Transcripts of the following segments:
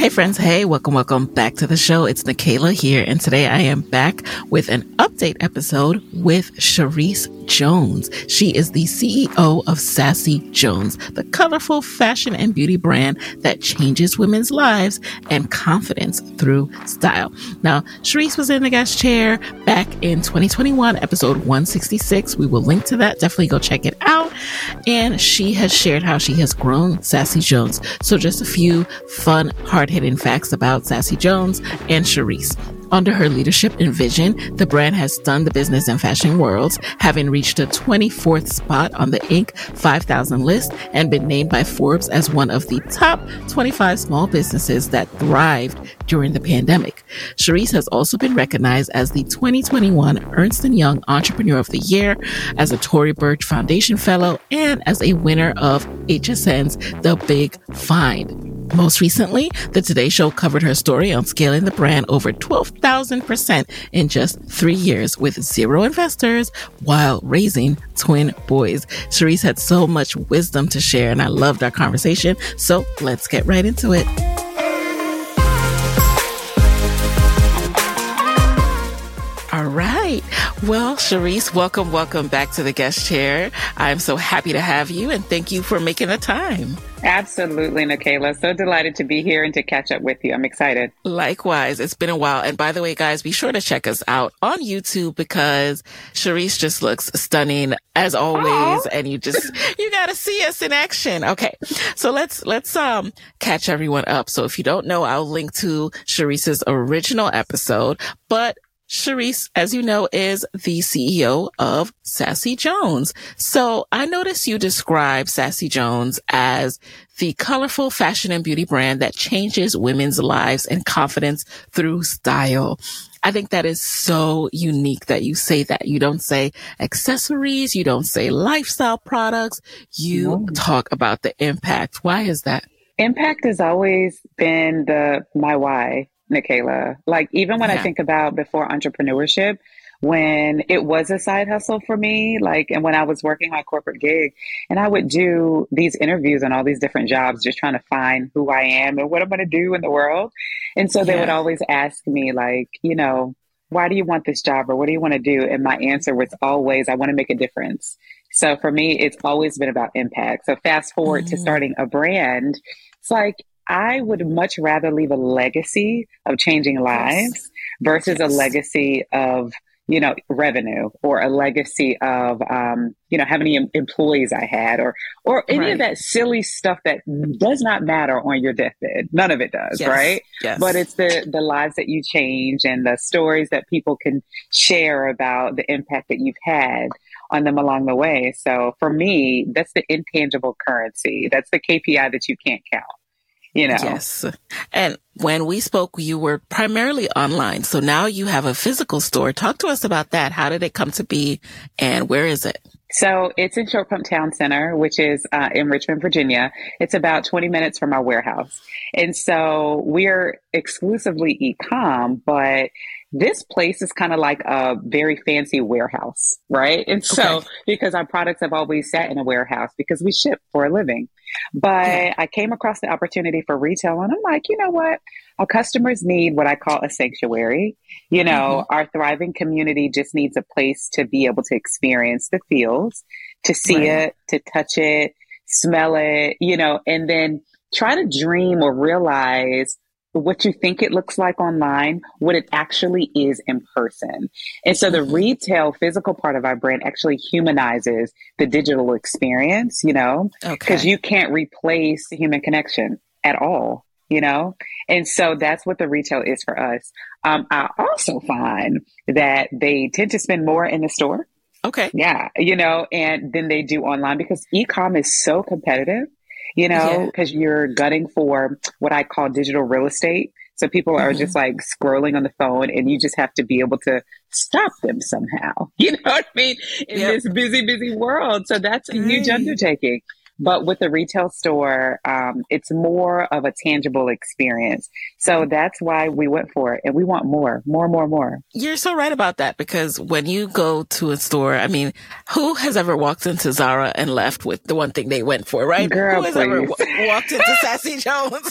Hey friends, hey, welcome, welcome back to the show. It's Nicaila here, and today I am back with an update episode with Charis Jones. She is the CEO of Sassy Jones, the colorful fashion and beauty brand that changes women's lives and confidence through style. Now, Charis was in the guest chair back in 2021, episode 166. We will link to that. Definitely go check it out. And she has shared how she has grown Sassy Jones. So just a few fun, hard hitting facts about Sassy Jones and Charis. Under her leadership and vision, the brand has stunned the business and fashion worlds, having reached a 24th spot on the Inc. 5000 list and been named by Forbes as one of the top 25 small businesses that thrived during the pandemic. Charis has also been recognized as the 2021 Ernst & Young Entrepreneur of the Year, as a Tory Burch Foundation Fellow, and as a winner of HSN's The Big Find. Most recently, the Today Show covered her story on scaling the brand over 12,000% in just three years with zero investors while raising twin boys. Charis had so much wisdom to share and I loved our conversation. So let's get right into it. Well, Charis, welcome, welcome back to the guest chair. I'm so happy to have you and thank you for making the time. Absolutely, Nicaila. So delighted to be here and to catch up with you. I'm excited. Likewise, it's been a while. And by the way, guys, be sure to check us out on YouTube because Charis just looks stunning as always. Aww. And you just, you got to see us in action. Okay. So let's, let's, um, catch everyone up. So if you don't know, I'll link to Charis's original episode, but Charis, as you know, is the CEO of Sassy Jones. So I noticed you describe Sassy Jones as the colorful fashion and beauty brand that changes women's lives and confidence through style. I think that is so unique that you say that. You don't say accessories. You don't say lifestyle products. You No. talk about the impact. Why is that? Impact has always been the my why. Nicaila. Like even when yeah. I think about before entrepreneurship, when it was a side hustle for me, like, and when I was working my corporate gig and I would do these interviews and all these different jobs, just trying to find who I am and what I'm going to do in the world. And so they would always ask me, like, you know, why do you want this job or what do you want to do? And my answer was always, I want to make a difference. So for me, it's always been about impact. So fast forward mm-hmm. to starting a brand, it's like, I would much rather leave a legacy of changing lives yes. versus yes. a legacy of you know, revenue or a legacy of, um, you know, how many employees I had or, or any right. of that silly stuff that does not matter on your deathbed. None of it does, yes. right? Yes. But it's the, the lives that you change and the stories that people can share about the impact that you've had on them along the way. So for me, that's the intangible currency. That's the KPI that you can't count you know. Yes. And when we spoke, you were primarily online. So now you have a physical store. Talk to us about that. How did it come to be and where is it? So it's in Short Pump Town Center, which is uh, in Richmond, Virginia. It's about 20 minutes from our warehouse. And so we're exclusively e-com, but this place is kind of like a very fancy warehouse, right? And so okay. because our products have always sat in a warehouse because we ship for a living. But yeah. I came across the opportunity for retail and I'm like, you know what? Our customers need what I call a sanctuary. You know, mm-hmm. our thriving community just needs a place to be able to experience the feels, to see right. it, to touch it, smell it, you know, and then try to dream or realize what you think it looks like online, what it actually is in person. And so the mm-hmm. retail physical part of our brand actually humanizes the digital experience, you know, because okay. you can't replace the human connection at all, you know? And so that's what the retail is for us. Um, I also find that they tend to spend more in the store. Okay. Yeah. You know, and then they do online because e-com is so competitive you know, because yeah. you're gutting for what I call digital real estate. So people are mm-hmm. just like scrolling on the phone and you just have to be able to stop them somehow. You know what I mean? In yep. this busy, busy world. So that's a huge undertaking. But with the retail store, um, it's more of a tangible experience. So that's why we went for it. And we want more, more, more, more. You're so right about that because when you go to a store, I mean, who has ever walked into Zara and left with the one thing they went for, right? Girl, who has please. ever w- walked into Sassy Jones?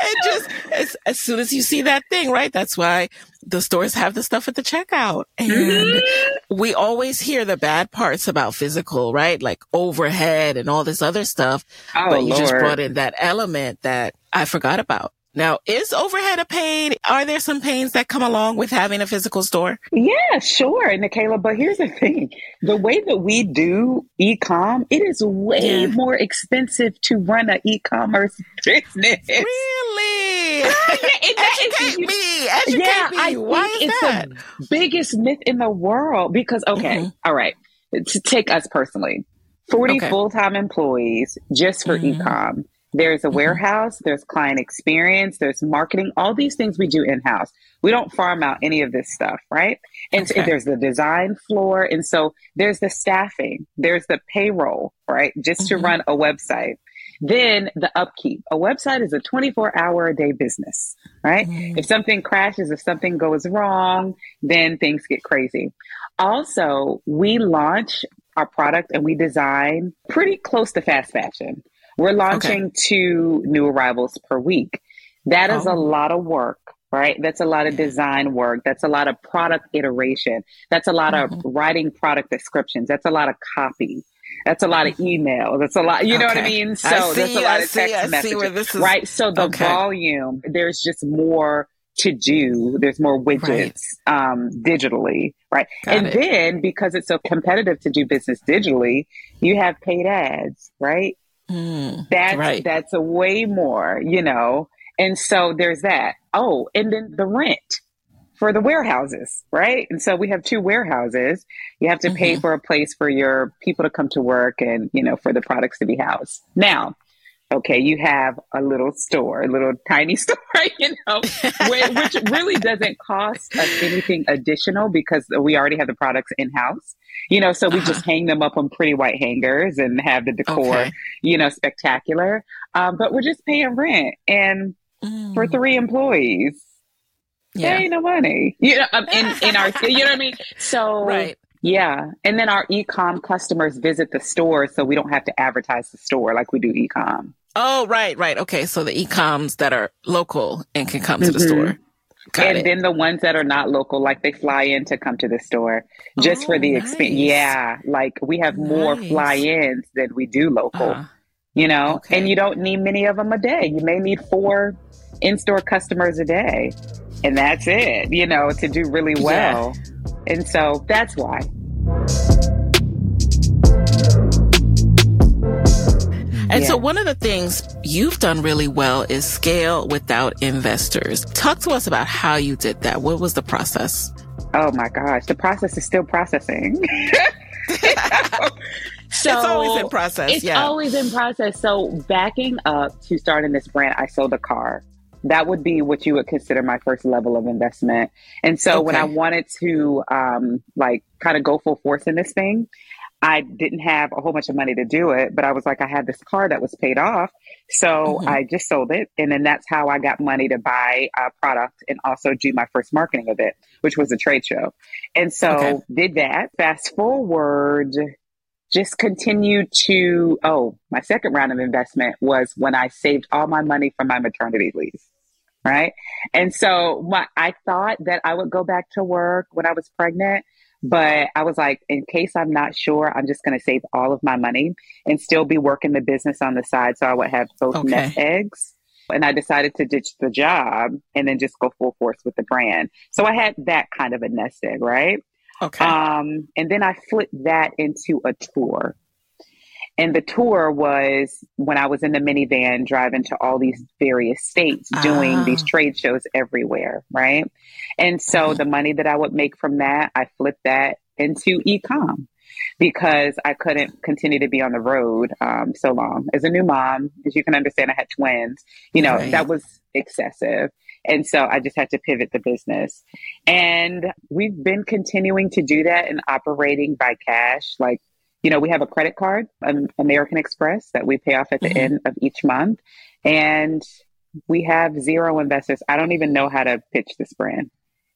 and just as, as soon as you see that thing, right? That's why the stores have the stuff at the checkout. And mm-hmm. we always hear the bad parts about physical, right? Like overhead and all this other stuff. Oh, but you Lord. just brought in that element that I forgot about. Now, is overhead a pain? Are there some pains that come along with having a physical store? Yeah, sure, Nicaila. But here's the thing the way that we do e com, it is way yeah. more expensive to run an e commerce business. Really? Educate me. Educate yeah, me. I Why is it's that? the biggest myth in the world because, okay, mm-hmm. all right, to take us personally 40 okay. full time employees just for mm-hmm. e com there's a mm-hmm. warehouse, there's client experience, there's marketing, all these things we do in house. We don't farm out any of this stuff, right? And okay. so there's the design floor. And so there's the staffing, there's the payroll, right? Just mm-hmm. to run a website. Then the upkeep. A website is a 24 hour a day business, right? Mm-hmm. If something crashes, if something goes wrong, then things get crazy. Also, we launch our product and we design pretty close to fast fashion. We're launching okay. two new arrivals per week. That is oh. a lot of work, right? That's a lot of design work. That's a lot of product iteration. That's a lot mm-hmm. of writing product descriptions. That's a lot of copy. That's a lot of email. That's a lot. You know okay. what I mean? So I there's a lot I of text see, messages, is... right? So the okay. volume, there's just more to do. There's more widgets right. um, digitally, right? Got and it. then because it's so competitive to do business digitally, you have paid ads, right? Mm, that's right. that's a way more, you know. And so there's that. Oh, and then the rent for the warehouses, right? And so we have two warehouses. You have to mm-hmm. pay for a place for your people to come to work and, you know, for the products to be housed. Now, okay, you have a little store, a little tiny store, you know, which really doesn't cost us anything additional because we already have the products in house, you know, so we uh-huh. just hang them up on pretty white hangers and have the decor, okay. you know, spectacular. Um, but we're just paying rent. And mm. for three employees. Yeah. There ain't no money. You know, um, in, in our, you know what I mean? So, right. Yeah. And then our e-com customers visit the store so we don't have to advertise the store like we do e-com. Oh, right, right. Okay. So the e-coms that are local and can come to the mm-hmm. store. Got and it. then the ones that are not local, like they fly in to come to the store just oh, for the nice. experience. Yeah. Like we have nice. more fly ins than we do local, uh, you know, okay. and you don't need many of them a day. You may need four in store customers a day. And that's it, you know, to do really well. Yeah. And so that's why. And yeah. so one of the things you've done really well is scale without investors. Talk to us about how you did that. What was the process? Oh my gosh, the process is still processing. so it's always in process. It's yeah. always in process. So backing up to starting this brand, I sold a car. That would be what you would consider my first level of investment. And so okay. when I wanted to um, like kind of go full force in this thing, I didn't have a whole bunch of money to do it, but I was like, I had this car that was paid off. So mm-hmm. I just sold it. And then that's how I got money to buy a product and also do my first marketing of it, which was a trade show. And so okay. did that. Fast forward, just continued to, oh, my second round of investment was when I saved all my money from my maternity leave. Right. And so my, I thought that I would go back to work when I was pregnant but I was like, in case I'm not sure, I'm just going to save all of my money and still be working the business on the side. So I would have both okay. nest eggs. And I decided to ditch the job and then just go full force with the brand. So I had that kind of a nest egg, right? Okay. Um, and then I flipped that into a tour. And the tour was when I was in the minivan driving to all these various states doing ah. these trade shows everywhere, right? And so mm-hmm. the money that I would make from that, I flipped that into e-com because I couldn't continue to be on the road um, so long. As a new mom, as you can understand, I had twins. You know, right. that was excessive. And so I just had to pivot the business. And we've been continuing to do that and operating by cash. Like you know, we have a credit card, an American Express, that we pay off at the mm-hmm. end of each month. And we have zero investors. I don't even know how to pitch this brand,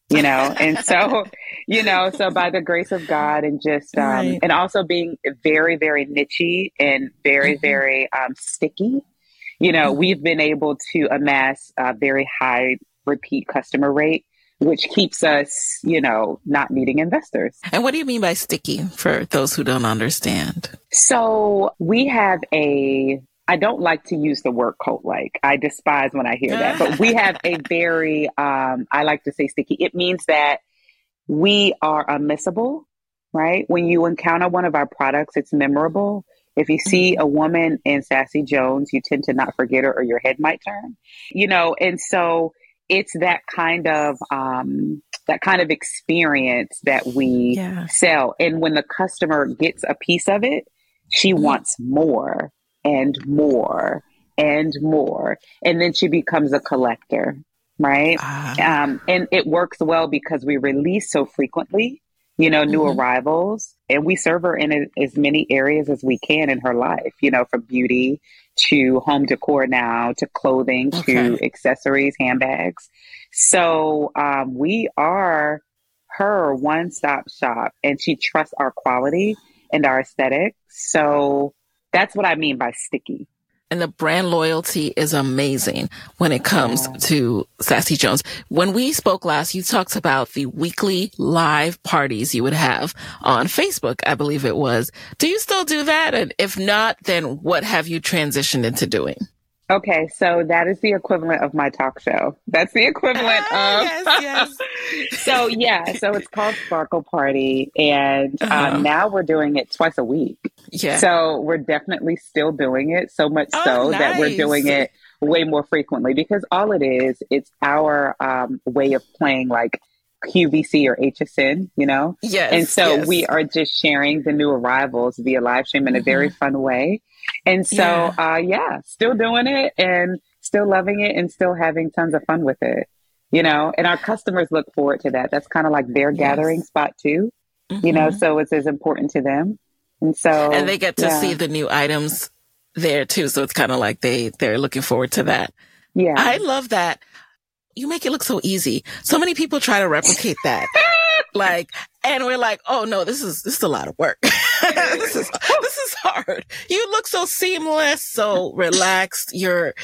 you know? and so, you know, so by the grace of God and just, um, right. and also being very, very nichey and very, mm-hmm. very um, sticky, you know, mm-hmm. we've been able to amass a very high repeat customer rate which keeps us, you know, not needing investors. And what do you mean by sticky for those who don't understand? So we have a I don't like to use the word cult like. I despise when I hear that. But we have a very um I like to say sticky. It means that we are unmissable, right? When you encounter one of our products, it's memorable. If you see a woman in Sassy Jones, you tend to not forget her or your head might turn. You know, and so it's that kind of um, that kind of experience that we yeah. sell. And when the customer gets a piece of it, she mm-hmm. wants more and more and more, and then she becomes a collector, right? Uh. Um, and it works well because we release so frequently. You know, new mm-hmm. arrivals, and we serve her in a, as many areas as we can in her life. You know, from beauty to home decor now to clothing okay. to accessories, handbags. So um, we are her one stop shop and she trusts our quality and our aesthetic. So that's what I mean by sticky. And the brand loyalty is amazing when it comes to Sassy Jones. When we spoke last, you talked about the weekly live parties you would have on Facebook, I believe it was. Do you still do that? And if not, then what have you transitioned into doing? Okay, so that is the equivalent of my talk show. That's the equivalent ah, of. yes, yes. so yeah, so it's called Sparkle Party, and um, uh-huh. um, now we're doing it twice a week. Yeah. So we're definitely still doing it. So much oh, so nice. that we're doing it way more frequently because all it is, it's our um, way of playing like QVC or HSN, you know? Yes. And so yes. we are just sharing the new arrivals via live stream in mm-hmm. a very mm-hmm. fun way. And so, yeah. Uh, yeah, still doing it and still loving it and still having tons of fun with it, you know, and our customers look forward to that. That's kind of like their yes. gathering spot too, mm-hmm. you know, mm-hmm. so it's as important to them. And so, and they get to yeah. see the new items there too. So it's kind of like they, they're looking forward to that. Yeah. I love that. You make it look so easy. So many people try to replicate that. like, and we're like, oh no, this is, this is a lot of work. this is, this is hard. You look so seamless, so relaxed. You're,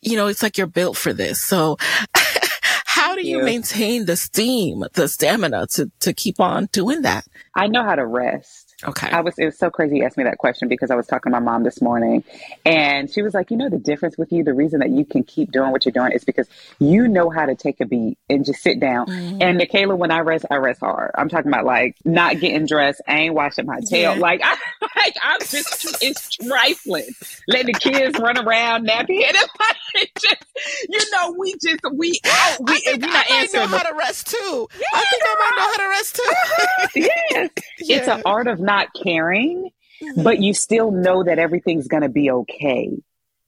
you know, it's like you're built for this. So how do you Yeah. maintain the steam, the stamina to, to keep on doing that? I know how to rest. Okay. I was it was so crazy you asked me that question because I was talking to my mom this morning and she was like, you know the difference with you, the reason that you can keep doing what you're doing is because you know how to take a beat and just sit down. Mm-hmm. And Nicaila, when I rest, I rest hard. I'm talking about like not getting dressed, I ain't washing my tail. Yeah. Like I like I'm just it's trifling. Letting the kids run around nappy and it's like just you know, we just we out we I think we I not might know answering how to rest too. I think I might know how to rest too. yes. It's an art of not caring, but you still know that everything's going to be okay.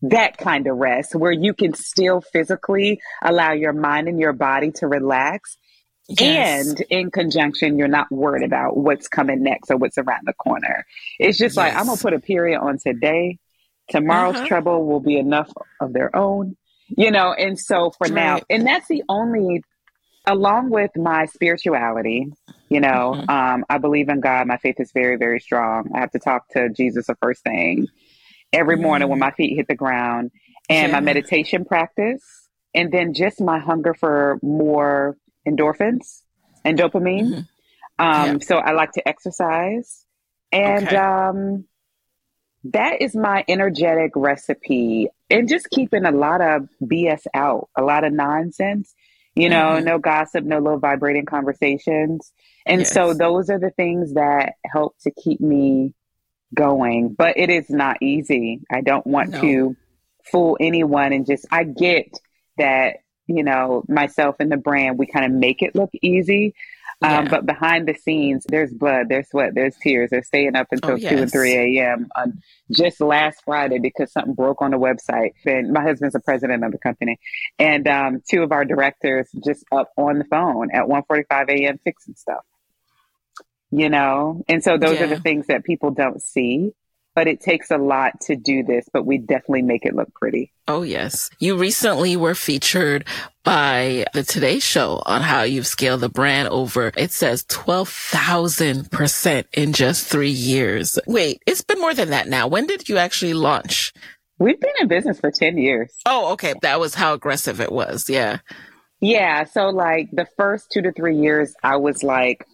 That kind of rest where you can still physically allow your mind and your body to relax. Yes. And in conjunction, you're not worried about what's coming next or what's around the corner. It's just like, I'm going to put a period on today. Tomorrow's Uh-huh. trouble will be enough of their own, you know? And so for now, and that's the only, along with my spirituality, you know, Mm-hmm. um, I believe in God. My faith is very, very strong. I have to talk to Jesus the first thing every morning when my feet hit the ground, and my Mm-hmm. Meditation practice, and then just my hunger for more endorphins and dopamine. Mhm. Um, Yeah. So I like to exercise, and Okay. um, that is my energetic recipe. And just keeping a lot of BS out, a lot of nonsense. You know, Mhm. no gossip, no low vibrating conversations. And so those are the things that help to keep me going. But it is not easy. I don't want No. to fool anyone and just, I get that, you know, myself and the brand, we kind of make it look easy. Um, Yeah. but behind the scenes, there's blood, there's sweat, there's tears. They're staying up until Oh, 2 and 3 a.m. on just last Friday because something broke on the website. And my husband's the president of the company. And um, two of our directors just up on the phone at 1.45 a.m. fixing stuff. You know? And so those are the things that people don't see. But it takes a lot to do this, but we definitely make it look pretty. Oh, yes. You recently were featured by the Today Show on how you've scaled the brand over, it says 12,000% in just three years. Wait, it's been more than that now. When did you actually launch? We've been in business for 10 years. Oh, okay. That was how aggressive it was. Yeah. Yeah. So, like, the first two to three years, I was like,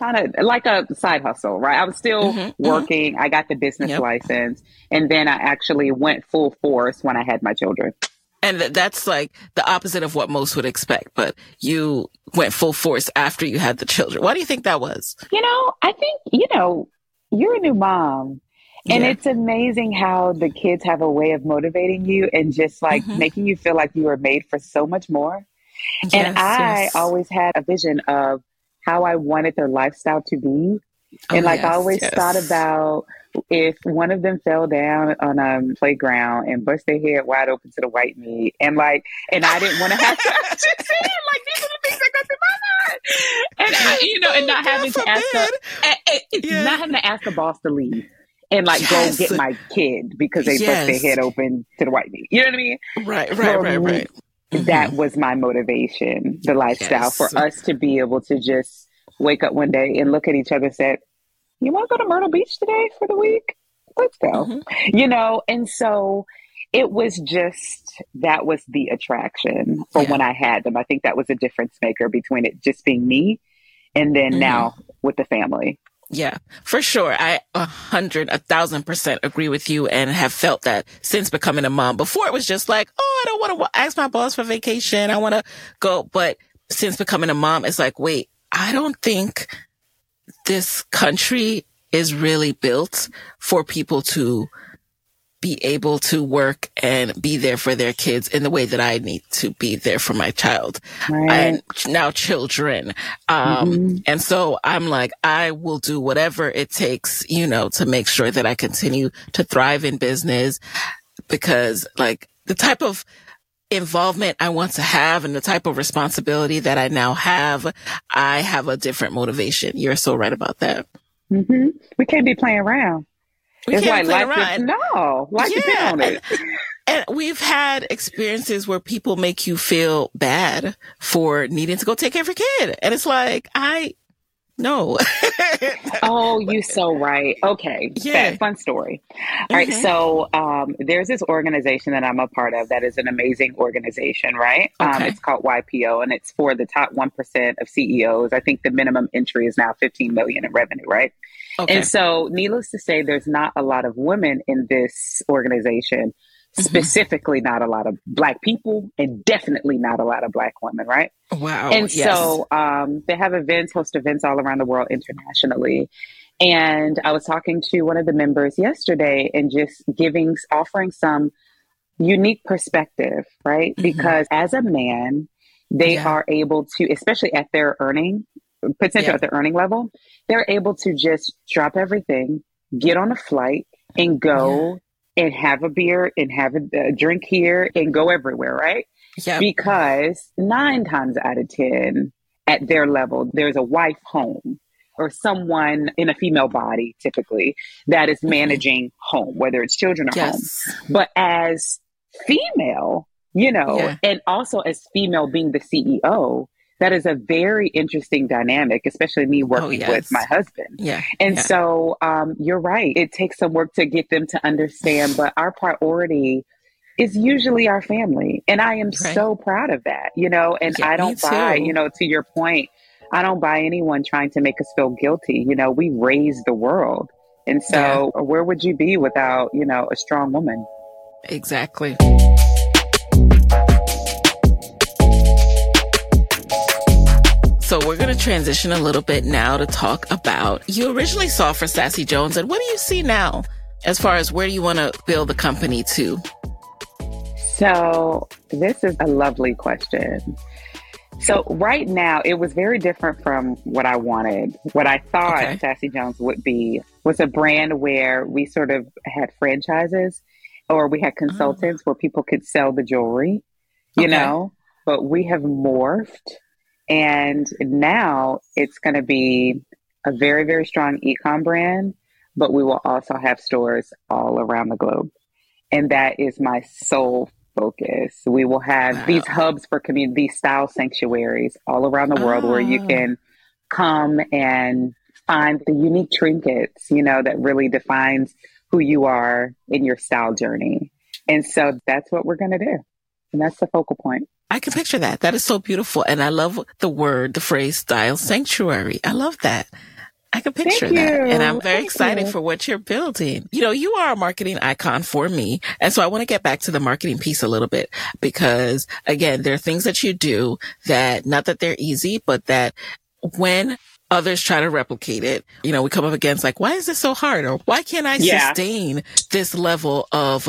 kind of like a side hustle, right? I was still Mhm, mhm. working. I got the business Yep. license. And then I actually went full force when I had my children. And that's like the opposite of what most would expect, but you went full force after you had the children. Why do you think that was? You know, I think, you know, you're a new mom. And Yeah. it's amazing how the kids have a way of motivating you and just like Mhm. making you feel like you were made for so much more. Yes, and I yes. always had a vision of how I wanted their lifestyle to be. Oh, And like I always yes. thought about if one of them fell down on a playground and bust their head wide open to the white meat, and like, and I didn't want to have to. Like these are the things that go through my mind, and I, you know, and not God having to ask eh, Yeah. not having to ask a boss to leave. And like Yes. go get my kid because they bust their head open to the white meat. You know what I mean? Right, For right, right, right. that was my motivation, the lifestyle Yes. for us to be able to just wake up one day and look at each other and say, You want to go to Myrtle Beach today for the week? Let's go. Mm-hmm. You know, and so it was just that was the attraction for Yeah. when I had them. I think that was a difference maker between it just being me and then Mhm. now with the family. Yeah, for sure. I a hundred, a thousand percent agree with you and have felt that since becoming a mom. Before it was just like, oh, I don't want to ask my boss for vacation. I want to go. But since becoming a mom, it's like, wait, I don't think this country is really built for people to be able to work and be there for their kids in the way that I need to be there for my child Right. and now children. Um, and so I'm like, I will do whatever it takes, you know, to make sure that I continue to thrive in business because like the type of involvement I want to have and the type of responsibility that I now have, I have a different motivation. You're so right about that. hmm We can't be playing around. We it's can't like play is, no, life Yeah, on it. And we've had experiences where people make you feel bad for needing to go take care of your kid. And it's like, I, no. oh, you so right. Okay. Yeah. Fun, fun story. All right. Mhm. So um, there's this organization that I'm a part of that is an amazing organization, right? Um, it's called YPO and it's for the top 1% of CEOs. I think the minimum entry is now 15 million in revenue, right? Okay. And so, needless to say, there's not a lot of women in this organization, Mm-hmm. specifically, not a lot of Black people, and definitely not a lot of Black women, right? wow. and yes. so um, they have events, host events all around the world internationally. And I was talking to one of the members yesterday and just giving, offering some unique perspective, right? Mhm. Because as a man, they Yeah. are able to, especially at their earning potential Yeah. at the earning level, they're able to just drop everything, get on a flight, and go and have a beer and have a, a drink here and go everywhere, right? Yep. because nine times out of 10 at their level, there's a wife home or someone in a female body typically that is mm-hmm. managing home, whether it's children or home. But as female, you know, Yeah. and also as female being the CEO, that is a very interesting dynamic, especially me working yes. with my husband. Yeah. And yeah. so um, you're right. It takes some work to get them to understand, but our priority is usually our family. And I am Right. so proud of that, you know, and Yeah, I don't buy, you know, to your point, I don't buy anyone trying to make us feel guilty. You know, we raise the world. And so where would you be without, you know, a strong woman? Exactly. We're going to transition a little bit now to talk about you originally saw for Sassy Jones and what do you see now as far as where do you want to build the company to? So, this is a lovely question. So, right now, it was very different from what I wanted. What I thought Okay. Sassy Jones would be was a brand where we sort of had franchises or we had consultants ah. where people could sell the jewelry, you Okay. know, but we have morphed. And now it's going to be a very, very strong ecom brand, but we will also have stores all around the globe and that is my sole focus. We will have Wow. these hubs for community these style sanctuaries all around the world where you Ah. can come and find the unique trinkets, you know, that really defines who you are in your style journey. And so that's what we're going to do. And that's the focal point. I can picture that. That is so beautiful. And I love the word, the phrase style sanctuary. I love that. I can picture that. And. I'm very Thank excited you. for what you're building. You know, you are a marketing icon for me. And so I want to get back to the marketing piece a little bit because again, there are things that you do that not that they're easy, but that when others try to replicate it, you know, we come up against like, why is this so hard? Or why can't I Yeah. sustain this level of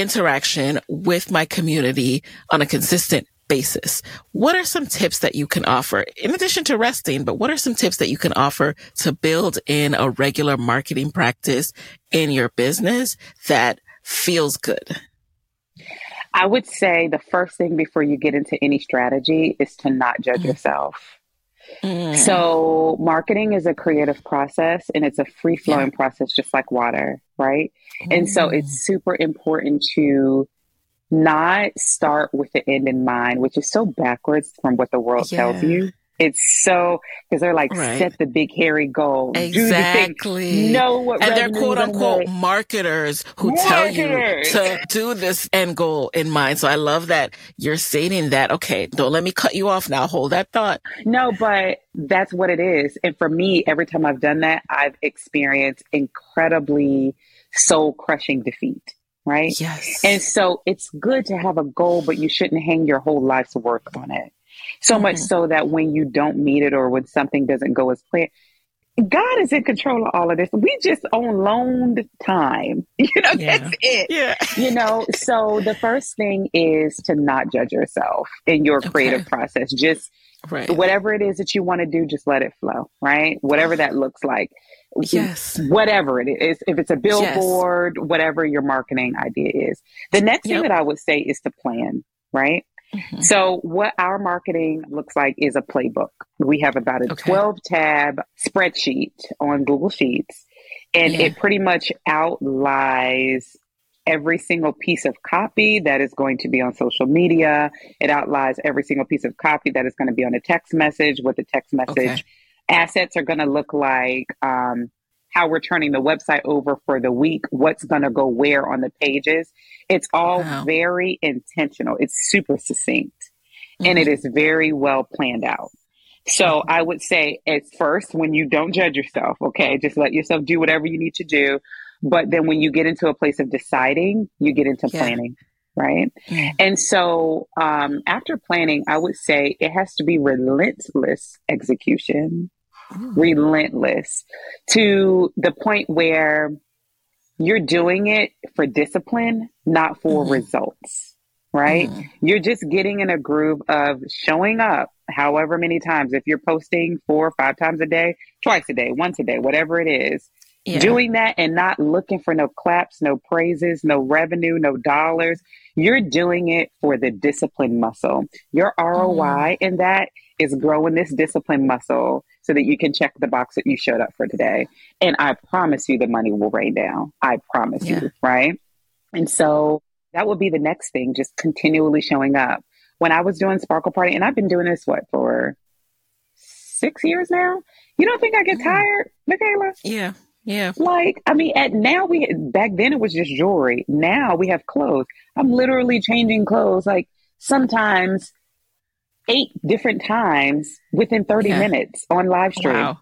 interaction with my community on a consistent basis. What are some tips that you can offer in addition to resting, but what are some tips that you can offer to build in a regular marketing practice in your business that feels good? I would say the first thing before you get into any strategy is to not judge yourself. Mm. So, marketing is a creative process and it's a free flowing process, just like water, right? And so, mm. it's super important to not start with the end in mind, which is so backwards from what the world tells you. It's so because they're like Right. set the big hairy goal, do the thing, Exactly. know what, and they're quote unquote make. marketers who tell you to do this end goal in mind. So I love that you're stating that. Okay, don't let me cut you off now. Hold that thought. No, but that's what it is. And for me, every time I've done that, I've experienced incredibly soul crushing defeat, right? Yes. And so it's good to have a goal, but you shouldn't hang your whole life's work on it. So much mm-hmm. so that when you don't meet it or when something doesn't go as planned, God is in control of all of this. We just own loaned time. You know, Yeah. that's it yeah. you know so the first thing is to not judge yourself in your creative Okay. process just Right. whatever it is that you want to do just let it flow right whatever that looks like Yes. whatever it is if it's a billboard whatever your marketing idea is the next Yep. thing that i would say is to plan right Mhm. so what our marketing looks like is a playbook we have about a Okay. 12 tab spreadsheet on google sheets And Yeah. it pretty much outlines every single piece of copy that is going to be on social media. It outlines every single piece of copy that is going to be on a text message, what the text message Okay. assets are going to look like, um, how we're turning the website over for the week, what's going to go where on the pages. It's all Wow. very intentional. It's super succinct and it is very well planned out. So I would say at first, when you don't judge yourself, okay, just let yourself do whatever you need to do. But then when you get into a place of deciding, you get into Yeah. planning, right? Mm. And so um, after planning, I would say it has to be relentless execution, relentless to the point where you're doing it for discipline, not for Mhm. results, right? Mhm. You're just getting in a groove of showing up however many times. If you're posting four or five times a day, twice a day, once a day, whatever it is, Yeah. doing that and not looking for no claps, no praises, no revenue, no dollars. You're doing it for the discipline muscle. Your ROI in that is growing this discipline muscle so that you can check the box that you showed up for today. And I promise you the money will rain down. I promise Yeah. you, right? And so that would be the next thing, just continually showing up. When I was doing Sparkle Party, and I've been doing this, what, for six years now? You don't think I get Mm. tired, Nicaila? Yeah. Yeah. Like, I mean, at now we back then it was just jewelry. Now we have clothes. I'm literally changing clothes like sometimes eight different times within 30 Yeah. minutes on live stream Wow.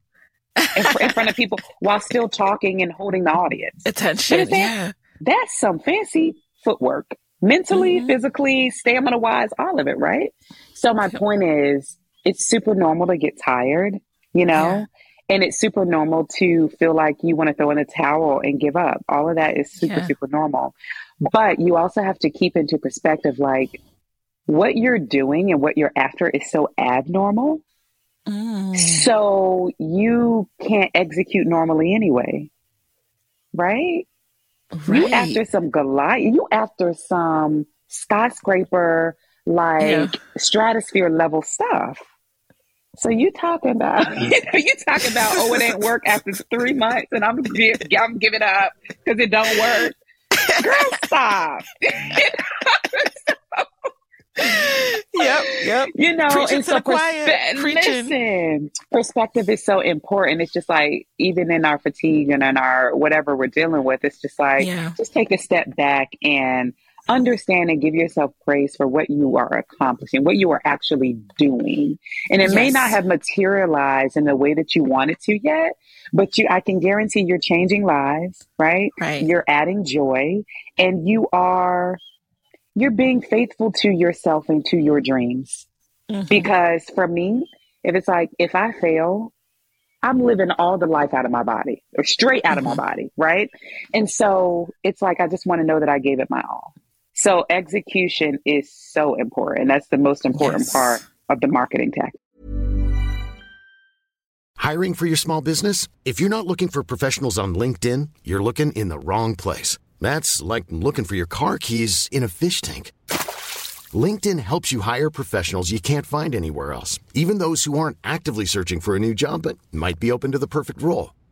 in, fr- in front of people while still talking and holding the audience. Attention. That? Yeah. That's some fancy footwork, mentally, Mhm. physically, stamina wise, all of it, right? So my point is, it's super normal to get tired, you know, Yeah. And it's super normal to feel like you want to throw in a towel and give up. All of that is super, Yeah. super normal. But you also have to keep into perspective, like what you're doing and what you're after is so abnormal. Mm. So you can't execute normally anyway, right? You after some Goliath, you after some skyscraper like Yeah. stratosphere level stuff. So you talking about you know you talking about oh it ain't work after three months and I'm give, I'm giving up because it don't work. Girl, stop. Yep. Yep. you know, Preaching and to so the choir. perspe- Preaching. listen, perspective is so important. It's just like even in our fatigue and in our whatever we're dealing with, it's just like Yeah. just take a step back and understand and give yourself praise for what you are accomplishing, what you are actually doing. And it may not have materialized in the way that you want it to yet, but you I can guarantee you're changing lives, right? Right. You're adding joy and you are you're being faithful to yourself and to your dreams. Mhm. Because for me, if it's like if I fail, I'm living all the life out of my body or straight out of my Mhm. body, right? And so it's like I just want to know that I gave it my all. So execution is so important. That's the most important Yes. part of the marketing tactic. Hiring for your small business? If you're not looking for professionals on LinkedIn, you're looking in the wrong place. That's like looking for your car keys in a fish tank. LinkedIn helps you hire professionals you can't find anywhere else, even those who aren't actively searching for a new job but might be open to the perfect role.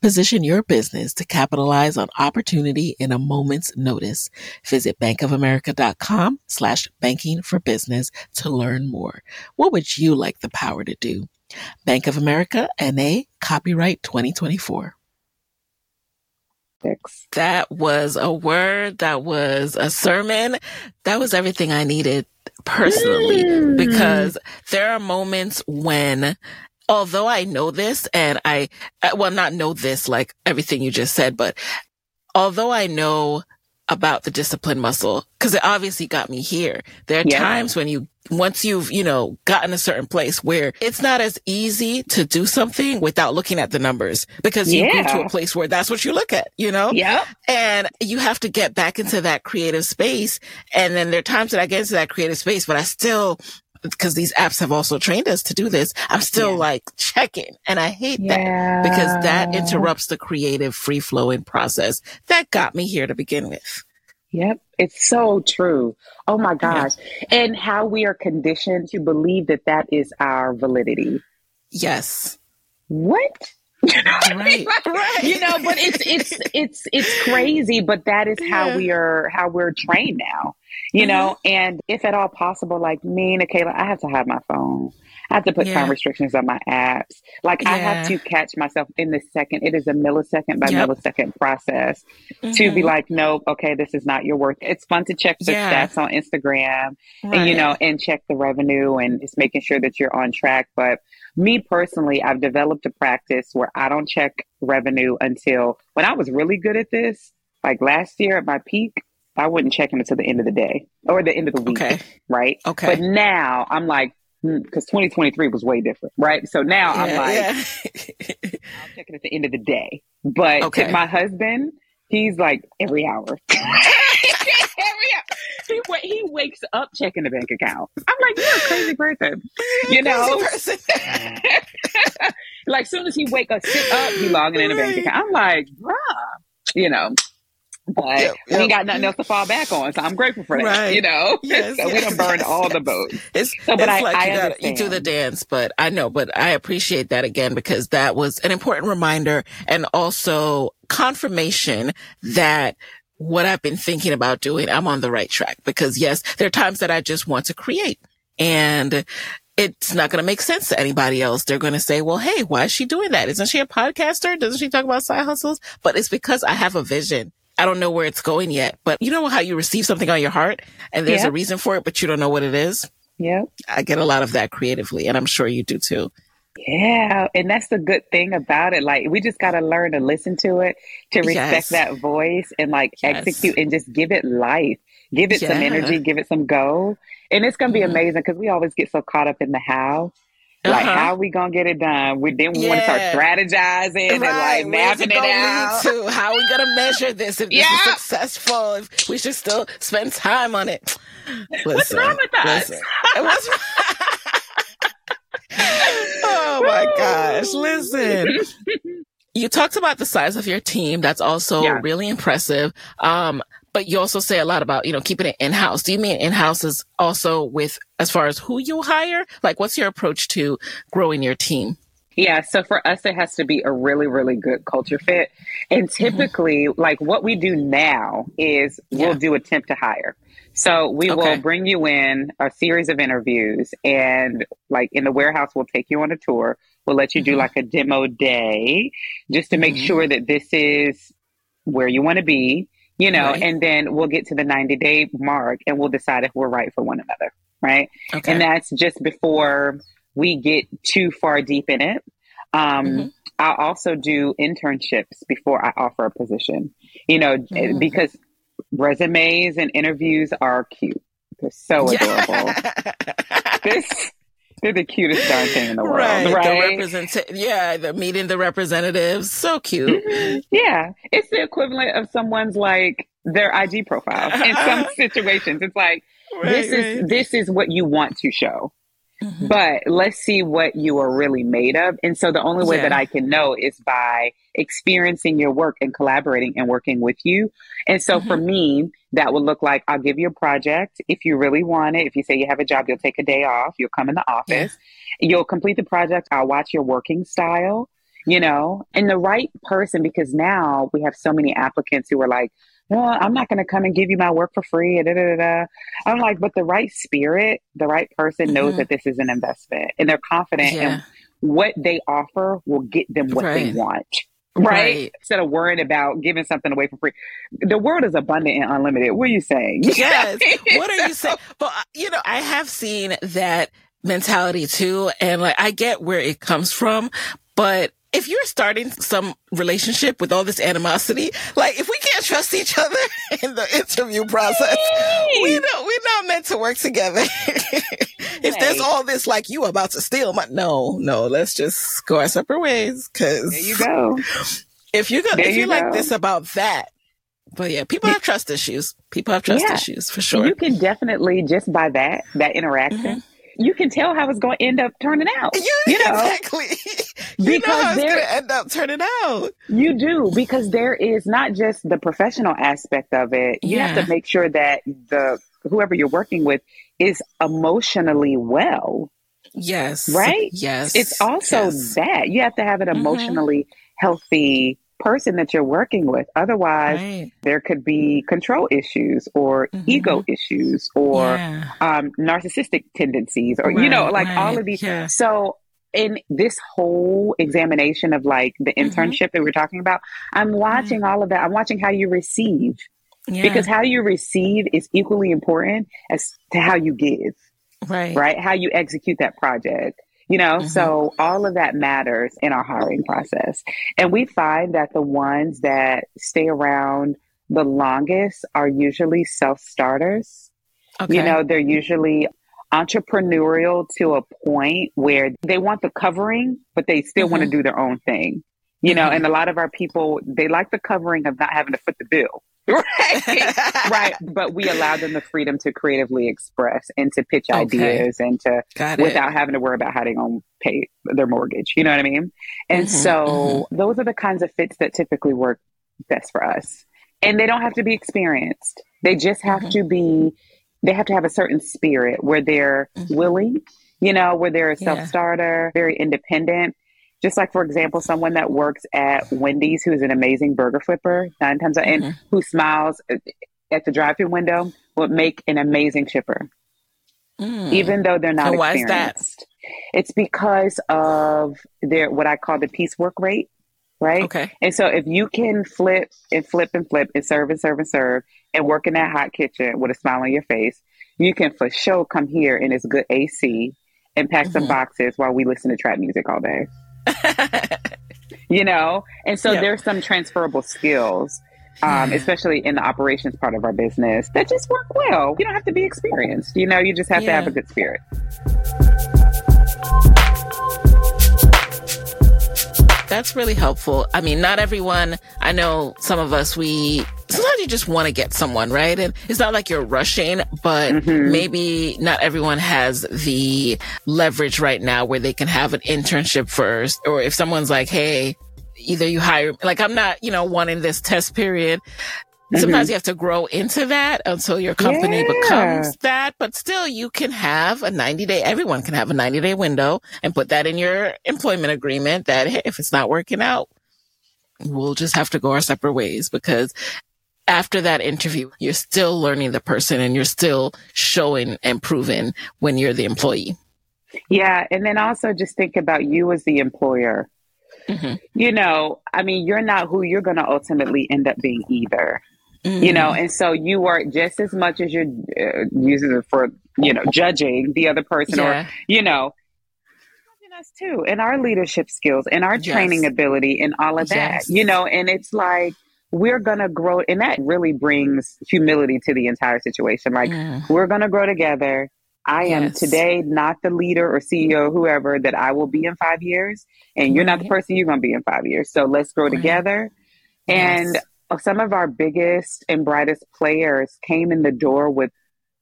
Position your business to capitalize on opportunity in a moment's notice. Visit bankofamerica.com slash banking for business to learn more. What would you like the power to do? Bank of America NA copyright 2024. That was a word. That was a sermon. That was everything I needed personally mm. because there are moments when although I know this and I, uh, well, not know this like everything you just said, but although I know about the discipline muscle, because it obviously got me here, there are yeah. times when you, once you've, you know, gotten a certain place where it's not as easy to do something without looking at the numbers because you yeah. to a place where that's what you look at, you know? Yeah. And you have to get back into that creative space. And then there are times that I get into that creative space, but I still because these apps have also trained us to do this, I'm still yeah. like checking. And I hate yeah. that because that interrupts the creative free flowing process that got me here to begin with. Yep. It's so true. Oh my gosh. Yeah. And how we are conditioned to believe that that is our validity. Yes. What? You know, right, right. You know, but it's it's it's it's crazy, but that is how yeah. we are how we're trained now you mm-hmm. know, and if at all possible, like me, Nicaila, I have to have my phone. I have to put yeah. time restrictions on my apps. Like yeah. I have to catch myself in the second. It is a millisecond by yep. millisecond process mm-hmm. to be mm-hmm. like, nope, okay, this is not your work. It's fun to check the yeah. stats on Instagram right. and, you know, and check the revenue and just making sure that you're on track. But me personally, I've developed a practice where I don't check revenue until when I was really good at this, like last year at my peak, I wouldn't check them until the end of the day or the end of the week. Okay. Right. Okay. But now I'm like, because hmm, 2023 was way different. Right. So now yeah, I'm like, yeah. I'll check it at the end of the day. But okay. my husband, he's like every hour. every hour. He, he wakes up checking the bank account. I'm like, you're a crazy person. You're know? Person. like soon as he wake up, sit up, he logging in a bank account. I'm like, bruh, you know but yep, we ain't got nothing else to fall back on. So I'm grateful for that. Right. You know, yes, so yes, we don't burn yes, all the boats. It's, so, but it's I, like I you, gotta, you do the dance, but I know, but I appreciate that again because that was an important reminder and also confirmation that what I've been thinking about doing, I'm on the right track because yes, there are times that I just want to create and it's not going to make sense to anybody else. They're going to say, well, hey, why is she doing that? Isn't she a podcaster? Doesn't she talk about side hustles? But it's because I have a vision I don't know where it's going yet, but you know how you receive something on your heart and there's yeah. a reason for it, but you don't know what it is? Yeah. I get a lot of that creatively, and I'm sure you do too. Yeah, and that's the good thing about it. Like we just got to learn to listen to it, to respect yes. that voice and like yes. execute and just give it life. Give it yeah. some energy, give it some go. And it's going to be mm-hmm. amazing because we always get so caught up in the how. Uh-huh. Like, how are we gonna get it done? We then we yeah. want to start strategizing right. and like mapping it, it out. To? How are we gonna measure this? If this is successful, if we should still spend time on it. Listen, What's wrong with us? What's oh my gosh! Listen. You talked about the size of your team. That's also yeah. really impressive. Um, but you also say a lot about, you know, keeping it in house. Do you mean in house is also with as far as who you hire? Like, what's your approach to growing your team? Yeah, so for us, it has to be a really, really good culture fit. And mm-hmm. typically, mm-hmm. like what we do now is we'll do attempt to hire. So we okay. will bring you in a series of interviews, and like in the warehouse, we'll take you on a tour. We'll let you do mm-hmm. like a demo day just to make mm-hmm. sure that this is where you want to be you know, right. and then we'll get to the 90 day mark and we'll decide if we're right for one another. Right. Okay. And that's just before we get too far deep in it. Um, mm-hmm. I also do internships before I offer a position, you know, mm-hmm. because resumes and interviews are cute. They're so adorable. this they're the cutest darn thing in the world, right? right? The represent- yeah, the meeting the representatives, so cute. Mm-hmm. Yeah, it's the equivalent of someone's like their IG profile in some situations. It's like right, this is this is what you want to show. Mm-hmm. But let's see what you are really made of. And so the only way yeah. that I can know is by experiencing your work and collaborating and working with you. And so mm-hmm. for me, that would look like I'll give you a project if you really want it. If you say you have a job, you'll take a day off, you'll come in the office, yeah. you'll complete the project. I'll watch your working style, you know, and the right person, because now we have so many applicants who are like, well, I'm not going to come and give you my work for free. Da, da, da, I'm like, but the right spirit, the right person mm-hmm. knows that this is an investment and they're confident yeah. in what they offer will get them what right. they want. Right? right? Instead of worrying about giving something away for free. The world is abundant and unlimited. What are you saying? Yes. what are you saying? But, you know, I have seen that mentality too. And like, I get where it comes from, but if you're starting some relationship with all this animosity, like if we can't trust each other in the interview process, we don't, we're not meant to work together. if there's all this like you about to steal my, no, no, let's just go our separate ways. Cause there you go. If you go, there if you, you like this about that, but yeah, people have trust issues. People have trust yeah. issues for sure. You can definitely just by that, that interaction. Mm-hmm you can tell how it's going to end up turning out. You, you know? Exactly. you because know how it's going to end up turning out. You do because there is not just the professional aspect of it. You yeah. have to make sure that the whoever you're working with is emotionally well. Yes. Right? Yes. It's also yes. that. You have to have an mm-hmm. emotionally mm-hmm. healthy person that you're working with. Otherwise, right. there could be control issues or mm-hmm. ego issues or yeah. um, narcissistic tendencies or, right, you know, like right. all of these. Yeah. So, in this whole examination of like the mm-hmm. internship mm-hmm. that we're talking about, I'm watching all of that. I'm watching how you receive yeah. because how you receive is equally important as to how you give. Right. Right. How you execute that project you know mm-hmm. so all of that matters in our hiring process and we find that the ones that stay around the longest are usually self-starters okay. you know they're usually entrepreneurial to a point where they want the covering but they still mm-hmm. want to do their own thing you know mm-hmm. and a lot of our people they like the covering of not having to foot the bill right. Right. But we allow them the freedom to creatively express and to pitch okay. ideas and to without having to worry about how they're going to pay their mortgage. You know what i mean? And mm-hmm, so mm-hmm. those are the kinds of fits that typically work best for us. And they don't have to be experienced. They just have mm-hmm. to be they have to have a certain spirit where they're mm-hmm. willing you know where they're a self-starter very independent just like, for example, someone that works at Wendy's who's an amazing burger flipper, nine times out, mm-hmm. and who smiles at the drive through window would make an amazing shipper, mm. even though they're not so experienced. It's because of their what I call the piecework rate, right? Okay. And so if you can flip and flip and flip and serve and serve and serve and work in that hot kitchen with a smile on your face, you can for sure come here in this good AC and pack mm-hmm. some boxes while we listen to trap music all day. you know? And so there's some transferable skills, um, especially in the operations part of our business that just work well. You don't have to be experienced, you know, you just have yeah. to have a good spirit. That's really helpful. I mean, not everyone, I know some of us, we sometimes you just want to get someone, right? And it's not like you're rushing, but mm-hmm. maybe not everyone has the leverage right now where they can have an internship first. Or if someone's like, Hey, either you hire, like I'm not, you know, wanting this test period. Sometimes mm-hmm. you have to grow into that until your company yeah. becomes that, but still you can have a 90 day, everyone can have a 90 day window and put that in your employment agreement that, hey, if it's not working out, we'll just have to go our separate ways because after that interview, you're still learning the person and you're still showing and proving when you're the employee. Yeah. And then also just think about you as the employer. Mm-hmm. You know, I mean, you're not who you're going to ultimately end up being either. Mm-hmm. You know, and so you are just as much as you're uh, using it for, you know, judging the other person yeah. or, you know, us too and our leadership skills and our training yes. ability and all of that, yes. you know, and it's like, we're going to grow. And that really brings humility to the entire situation. Like, mm. we're going to grow together. I yes. am today not the leader or CEO or whoever that I will be in five years. And you're not the person you're going to be in five years. So let's grow right. together. Yes. And some of our biggest and brightest players came in the door with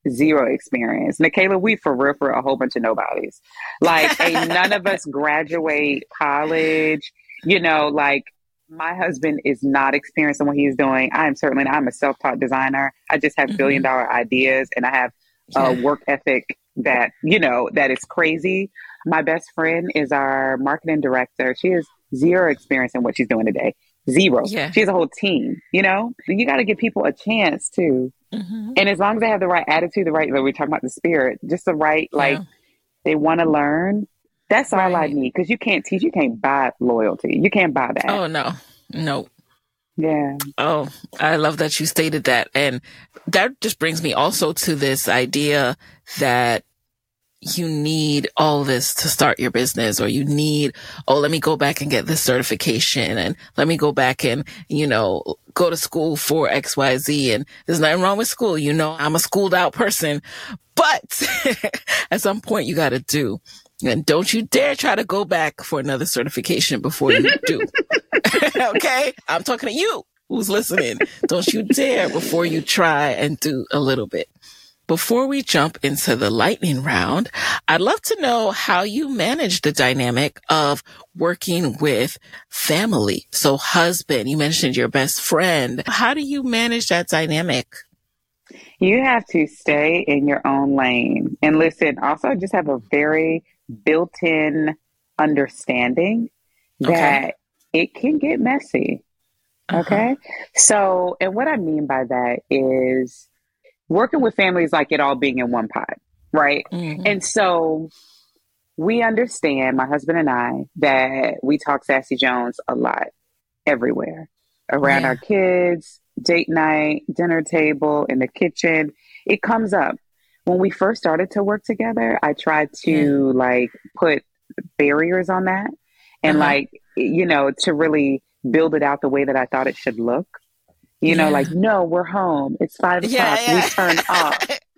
zero experience. Nicaila, we for real for a whole bunch of nobodies. Like, ain't none of us graduate college. You know, like my husband is not experienced in what he's doing. I am certainly not. I'm a self-taught designer. I just have mm-hmm. billion dollar ideas and I have a work ethic that, you know, that is crazy. My best friend is our marketing director. She has zero experience in what she's doing today. Zero. Yeah. She has a whole team, you know? You got to give people a chance too. Mm-hmm. And as long as they have the right attitude, the right, like we're talking about the spirit, just the right, like yeah. they want to learn. That's all right. I need because you can't teach, you can't buy loyalty. You can't buy that. Oh, no. No. Yeah. Oh, I love that you stated that. And that just brings me also to this idea that you need all this to start your business or you need, oh, let me go back and get this certification and let me go back and, you know, go to school for XYZ. And there's nothing wrong with school. You know, I'm a schooled out person, but at some point you got to do. And don't you dare try to go back for another certification before you do. okay. I'm talking to you who's listening. Don't you dare before you try and do a little bit. Before we jump into the lightning round, I'd love to know how you manage the dynamic of working with family. So husband, you mentioned your best friend. How do you manage that dynamic? You have to stay in your own lane. And listen, also I just have a very built in understanding that okay. it can get messy. Uh-huh. Okay. So, and what I mean by that is working with families like it all being in one pot, right? Mm-hmm. And so we understand, my husband and I, that we talk Sassy Jones a lot everywhere around yeah. our kids, date night, dinner table, in the kitchen. It comes up. When we first started to work together, I tried to like put barriers on that and uh-huh. like, you know, to really build it out the way that I thought it should look. You yeah. know, like, no, we're home. It's five o'clock. Yeah, yeah. We turn off.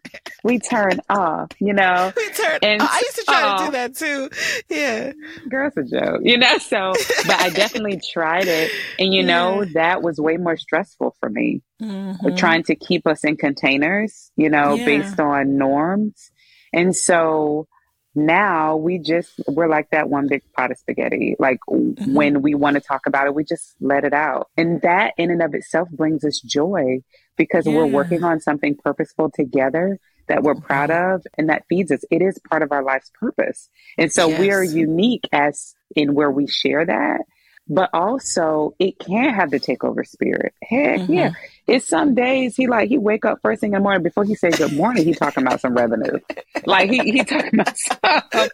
we turn off, you know. We turn and, oh, I used to try uh, to do that too. Yeah. Girl's a joke, you know. So but I definitely tried it. And you know, that was way more stressful for me. Mm-hmm. Trying to keep us in containers, you know, based on norms. And so now we just we're like that one big pot of spaghetti like mm-hmm. when we want to talk about it we just let it out and that in and of itself brings us joy because yeah. we're working on something purposeful together that we're proud mm-hmm. of and that feeds us it is part of our life's purpose and so yes. we are unique as in where we share that but also it can have the takeover spirit. Heck mm-hmm. yeah. It's some days he like he wake up first thing in the morning before he say good morning, he talking about some revenue. like he he talking about stuff.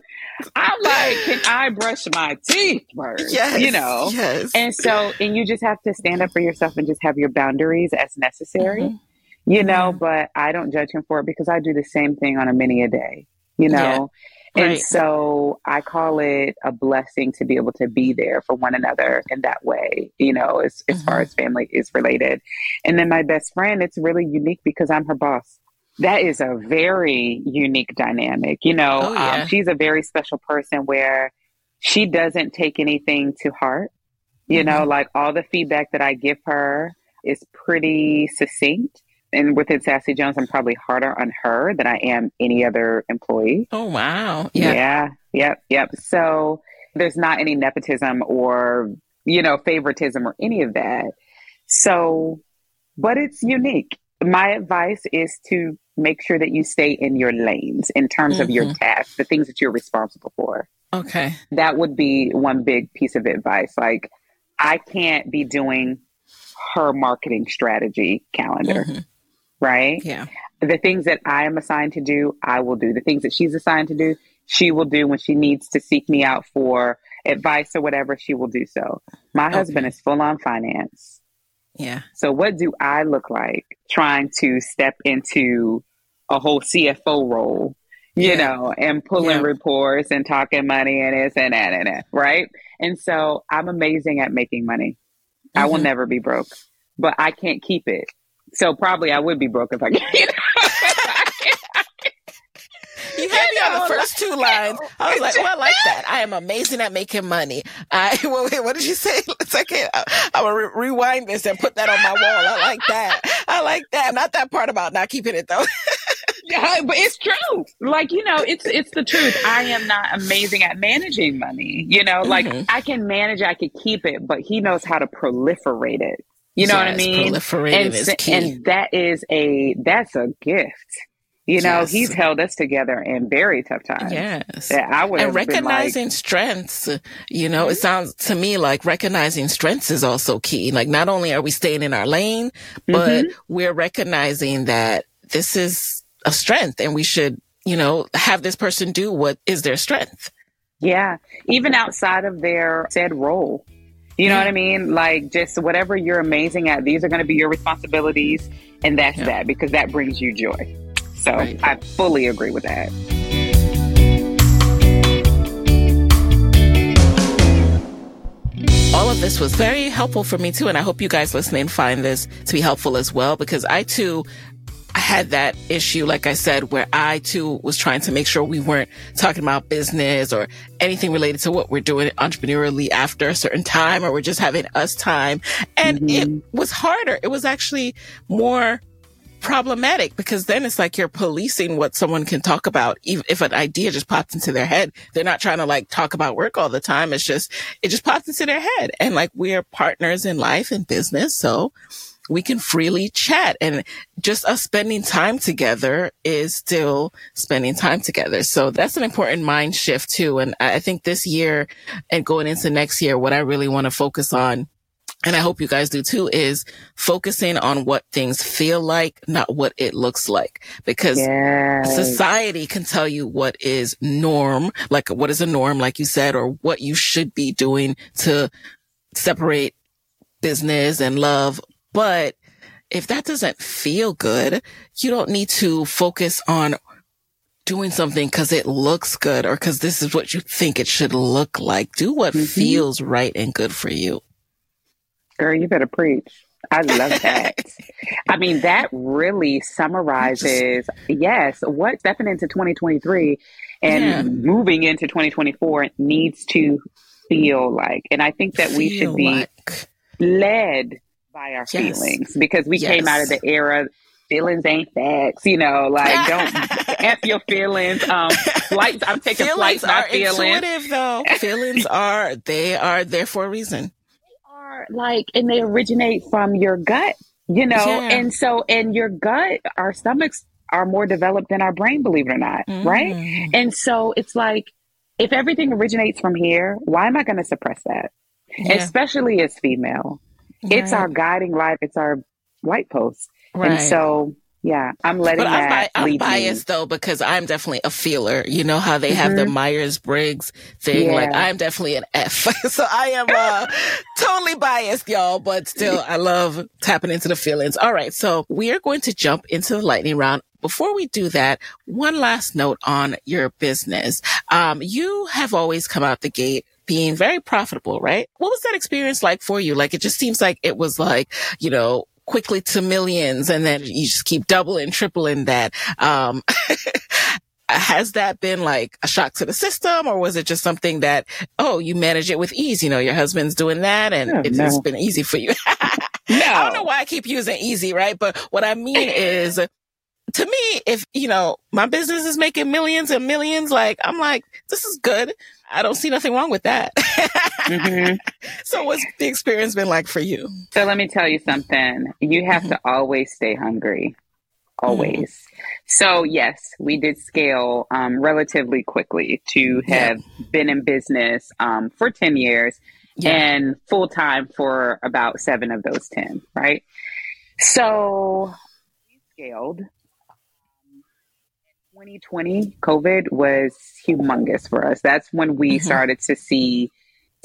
I'm like, can I brush my teeth first? Yes, you know? Yes. And so and you just have to stand up for yourself and just have your boundaries as necessary. Mm-hmm. You know, mm-hmm. but I don't judge him for it because I do the same thing on a many a day. You know, and right. so I call it a blessing to be able to be there for one another in that way, you know, as, as mm-hmm. far as family is related. And then my best friend, it's really unique because I'm her boss. That is a very unique dynamic. You know, oh, um, yeah. um, she's a very special person where she doesn't take anything to heart. You mm-hmm. know, like all the feedback that I give her is pretty succinct and within Sassy Jones, I'm probably harder on her than I am any other employee. Oh, wow. Yeah. Yeah. Yep. Yep. So there's not any nepotism or, you know, favoritism or any of that. So, but it's unique. My advice is to make sure that you stay in your lanes in terms mm-hmm. of your mm-hmm. tasks, the things that you're responsible for. Okay. That would be one big piece of advice. Like, I can't be doing her marketing strategy calendar. Mm-hmm right? Yeah. The things that I am assigned to do, I will do. The things that she's assigned to do, she will do when she needs to seek me out for advice or whatever, she will do so. My okay. husband is full on finance. Yeah. So what do I look like trying to step into a whole CFO role, you yeah. know, and pulling yeah. reports and talking money and this and that and that, right? And so I'm amazing at making money. Mm-hmm. I will mm-hmm. never be broke, but I can't keep it. So probably I would be broke if I could. You had me on the first two lines. I was like, "Well, I like that. I am amazing at making money." I well, wait, what did you say? Okay. I, I will re- rewind this and put that on my wall. I like that. I like that. Not that part about not keeping it though. yeah, but it's true. Like, you know, it's it's the truth. I am not amazing at managing money. You know, like mm-hmm. I can manage, I can keep it, but he knows how to proliferate it. You know what I mean? and, is key. and that is a that's a gift. You know, yes. he's held us together in very tough times. Yes. I would and recognizing like, strengths, you know, it sounds to me like recognizing strengths is also key. Like not only are we staying in our lane, but mm-hmm. we're recognizing that this is a strength and we should, you know, have this person do what is their strength. Yeah. Even outside of their said role. You know what I mean? Like just whatever you're amazing at, these are going to be your responsibilities. And that's yeah. that because that brings you joy. So right. I fully agree with that. all of this was very helpful for me too. And I hope you guys listening find this to be helpful as well, because I too I had that issue, like I said, where I too was trying to make sure we weren't talking about business or anything related to what we're doing entrepreneurially after a certain time, or we're just having us time. And mm-hmm. it was harder. It was actually more problematic because then it's like you're policing what someone can talk about. Even if an idea just pops into their head, they're not trying to like talk about work all the time. It's just, it just pops into their head. And like we're partners in life and business. So we can freely chat and just us spending time together is still spending time together. So that's an important mind shift too. And I think this year and going into next year, what I really want to focus on and I hope you guys do too, is focusing on what things feel like, not what it looks like. Because yes. society can tell you what is norm, like what is a norm, like you said, or what you should be doing to separate business and love but if that doesn't feel good, you don't need to focus on doing something because it looks good or because this is what you think it should look like. Do what mm-hmm. feels right and good for you. Girl, you better preach. I love that. I mean, that really summarizes, yes, what stepping into 2023 and yeah. moving into 2024 needs to feel like. And I think that feel we should be like. led by our yes. feelings because we yes. came out of the era feelings ain't facts, you know, like don't F your feelings. Um flights I'm taking feelings flights, not are feelings. Intuitive though. feelings are they are there for a reason. They are like and they originate from your gut, you know, yeah. and so and your gut, our stomachs are more developed than our brain, believe it or not. Mm. Right. And so it's like if everything originates from here, why am I gonna suppress that? Yeah. Especially as female it's our guiding light. It's our white post. Right. And so, yeah, I'm letting but that I'm, bi- I'm biased me. though because I'm definitely a feeler. You know how they have mm-hmm. the Myers Briggs thing. Yeah. Like I'm definitely an F. so I am uh, totally biased, y'all. But still, I love tapping into the feelings. All right, so we are going to jump into the lightning round. Before we do that, one last note on your business. Um, you have always come out the gate being very profitable, right? What was that experience like for you? Like, it just seems like it was like, you know, quickly to millions and then you just keep doubling, tripling that. Um, has that been like a shock to the system or was it just something that, oh, you manage it with ease? You know, your husband's doing that and oh, it's no. been easy for you. no. I don't know why I keep using easy, right? But what I mean is, to me, if, you know, my business is making millions and millions, like, I'm like, this is good. I don't see nothing wrong with that. mm-hmm. So what's the experience been like for you? So let me tell you something. You have mm-hmm. to always stay hungry. Always. Mm-hmm. So yes, we did scale um, relatively quickly to have yeah. been in business um, for 10 years yeah. and full time for about seven of those 10, right? So we scaled 2020, COVID was humongous for us. That's when we mm-hmm. started to see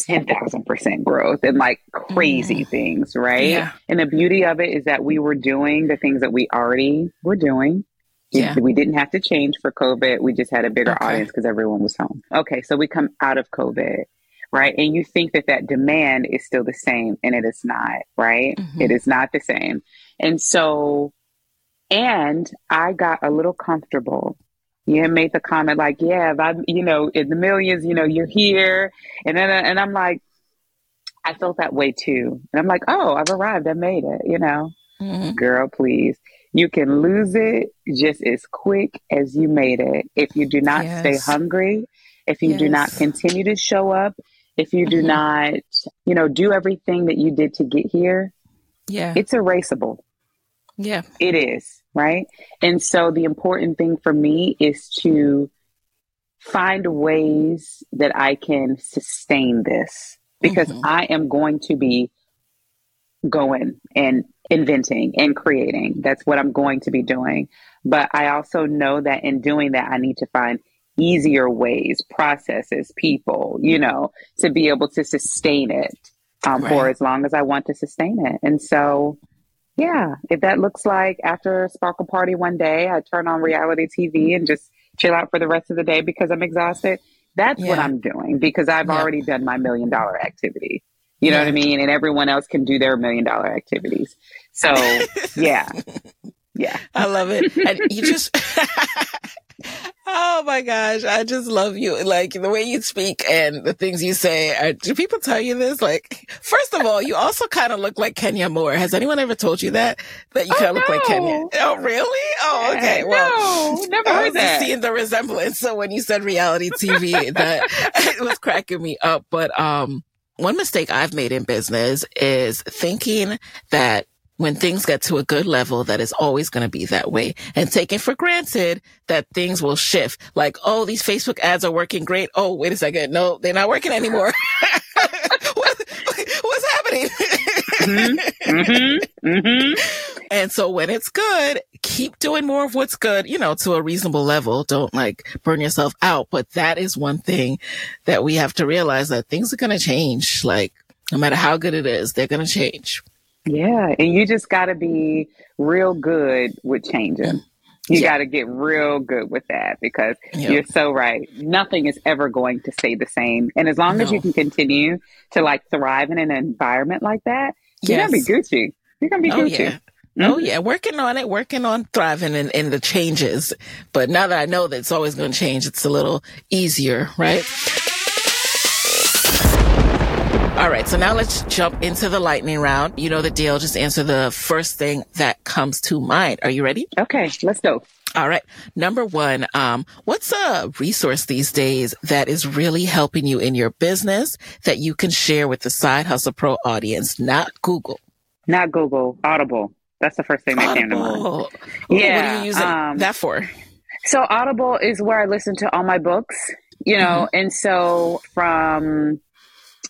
10,000% growth and like crazy mm. things, right? Yeah. And the beauty of it is that we were doing the things that we already were doing. Yeah. We didn't have to change for COVID. We just had a bigger okay. audience because everyone was home. Okay. So we come out of COVID, right? And you think that that demand is still the same and it is not, right? Mm-hmm. It is not the same. And so and I got a little comfortable. You made the comment like, yeah, if I, you know, in the millions, you know, you're here. And then, and I'm like, I felt that way too. And I'm like, oh, I've arrived. I made it, you know, mm-hmm. girl, please. You can lose it just as quick as you made it. If you do not Yes. stay hungry, if you do not continue to show up, if you do Mhm. not, you know, do everything that you did to get here, Yeah. it's erasable. yeah. It is, right? And so the important thing for me is to find ways that I can sustain this because Mhm. I am going to be going and inventing and creating. That's what I'm going to be doing. But I also know that in doing that, I need to find easier ways, processes, people, you know, to be able to sustain it um, for as long as I want to sustain it. And so, yeah, if that looks like after a sparkle party one day, I turn on reality TV and just chill out for the rest of the day because I'm exhausted. That's what I'm doing because I've Yeah. already done my million dollar activity. You know Yeah. what I mean? And everyone else can do their million dollar activities. So, yeah. Yeah. I love it. And you just, oh my gosh, I just love you. Like the way you speak and the things you say. Are, do people tell you this? Like, first of all, you also kind of look like Kenya Moore. Has anyone ever told you that? That you kind of look like Kenya? Oh, really? Oh, okay. Well, no, never heard that. seeing the resemblance. So when you said reality TV, that it was cracking me up. But um, one mistake I've made in business is thinking that when things get to a good level, that is always going to be that way and taking for granted that things will shift. Like, oh, these Facebook ads are working great. Oh, wait a second. No, they're not working anymore. what, what's happening? mm-hmm, mm-hmm. And so when it's good, keep doing more of what's good, you know, to a reasonable level. Don't like burn yourself out. But that is one thing that we have to realize that things are going to change. Like no matter how good it is, they're going to change. Yeah, and you just got to be real good with changing. You Yeah. got to get real good with that because Yeah. you're so right. Nothing is ever going to stay the same. And as long as you can continue to like thrive in an environment like that, you're going to be Gucci. You're going to be Oh Gucci. yeah. Mm-hmm. Oh yeah, working on it, working on thriving in, in the changes. But now that I know that it's always going to change, it's a little easier, right? All right, so now let's jump into the lightning round. You know the deal. Just answer the first thing that comes to mind. Are you ready? Okay, let's go. All right. Number one, um, what's a resource these days that is really helping you in your business that you can share with the Side Hustle Pro audience? Not Google. Not Google, Audible. That's the first thing that came to mind. Audible. Ooh, what Yeah, are you using um, that for? So Audible is where I listen to all my books, you know, Mm-hmm. and so from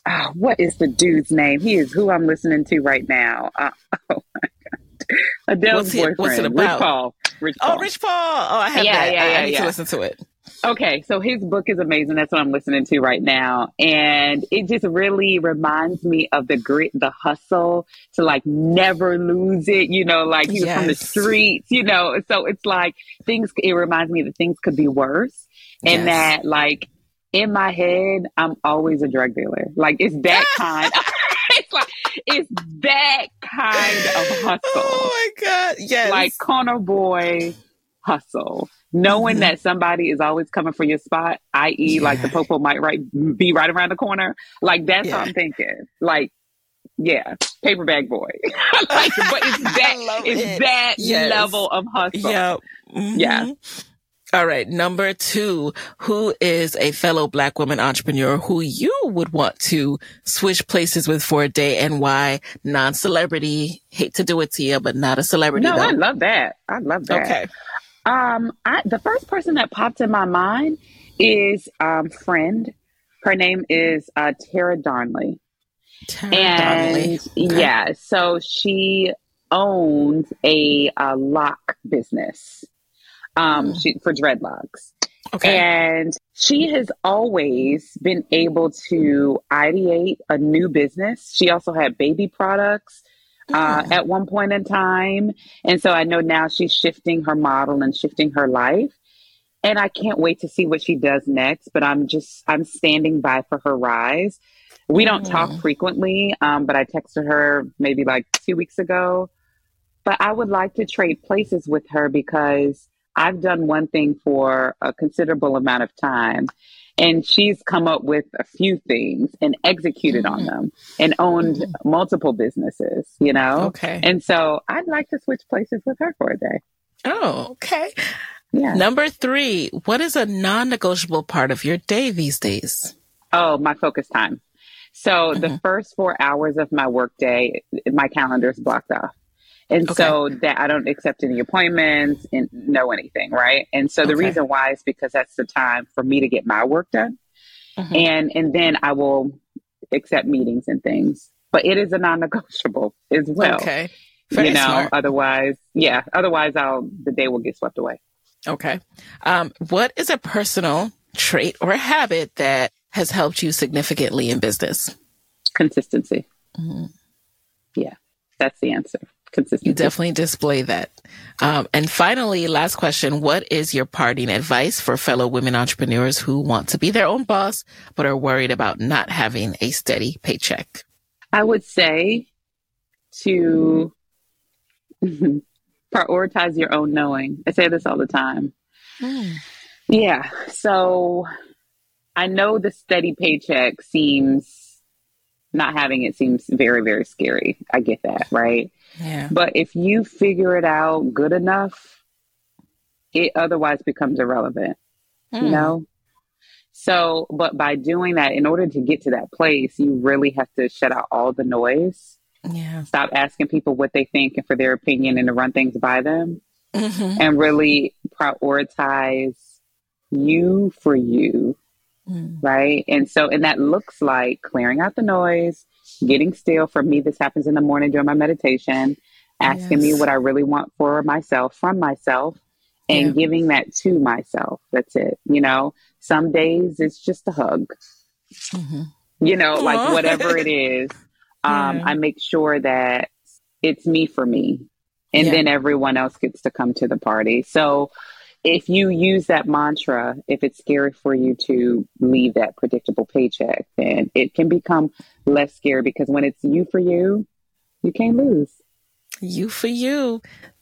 ah, what is the dude's name? He is who I'm listening to right now. Uh, oh my god, Adele's What's it- boyfriend, what's it Rich about? Paul. Rich Paul. Oh, Rich Paul. Oh, I have Yeah, that. yeah, I- I, need yeah. to listen to it. Okay, so his book is amazing. That's what I'm listening to right now. And it just really reminds me of the grit, the hustle to like never lose it, you know, like he was from the streets, you know. So it's like things, it reminds me that things could be worse. And Yes. that like in my head, I'm always a drug dealer. Like it's that kind. it's like, it's that kind of hustle Oh my God. Yes. like corner boy hustle. Knowing Mhm. that somebody is always coming for your spot, i.e., like the Yeah. popo might right be right around the corner. Like that's Yeah. what I'm thinking. Like, yeah, paper bag boy. like, but it's that it's it. that Yes. level of hustle. Yeah. Yeah. All right. Number two, who is a fellow black woman entrepreneur who you would want to switch places with for a day and why? Non-celebrity. Hate to do it to you, but not a celebrity. No, though. I love that. I love that. Okay. Um, I, the first person that popped in my mind is um friend. Her name is uh, Tara Darnley. Tara and Donnelly. Okay. yeah, so she owns a, uh lock business um, she, for dreadlocks. Okay. And she has always been able to ideate a new business. She also had baby products uh, Mm. at one point in time. And so I know now she's shifting her model and shifting her life. And I can't wait to see what she does next, but I'm just, I'm standing by for her rise. We don't talk Mm. frequently, um, but I texted her maybe like two weeks ago. But I would like to trade places with her because I've done one thing for a considerable amount of time. And she's come up with a few things and executed mm-hmm. on them and owned mm-hmm. multiple businesses, you know? Okay. And so I'd like to switch places with her for a day. Oh, okay. Yeah. Number three, what is a non negotiable part of your day these days? Oh, my focus time. So mm-hmm. the first four hours of my workday, my calendar is blocked off. And okay. so that I don't accept any appointments and know anything, right? And so the okay. reason why is because that's the time for me to get my work done. Mm-hmm. And and then I will accept meetings and things. But it is a non-negotiable as well. Okay. Very you know, smart. otherwise, yeah, otherwise I'll the day will get swept away. Okay. Um, what is a personal trait or habit that has helped you significantly in business? Consistency. Mm-hmm. Yeah, that's the answer. Consistency. You definitely display that. Um, and finally, last question. What is your parting advice for fellow women entrepreneurs who want to be their own boss, but are worried about not having a steady paycheck? I would say to prioritize your own knowing. I say this all the time. Mm. Yeah. So I know the steady paycheck seems not having it seems very, very scary. I get that, right? Yeah. But if you figure it out good enough, it otherwise becomes irrelevant. Mm. You hmm. know? So, but by doing that, in order to get to that place, you really have to shut out all the noise yeah. Stop asking people what they think and for their opinion and to run things by them. Mm-hmm. And really prioritize you for you. Mm. Right. And so, and that looks like clearing out the noise, getting still. For me, this happens in the morning during my meditation, asking yes. me what I really want for myself from myself and yeah. giving that to myself. That's it. You know, some days it's just a hug. Mm-hmm. You know, Aww. like whatever it is, um, yeah. I make sure that it's me for me. And yeah. then everyone else gets to come to the party. So if you use that mantra, if it's scary for you to leave that predictable paycheck, then it can become less scary because when it's you for you, you can't lose. You for you.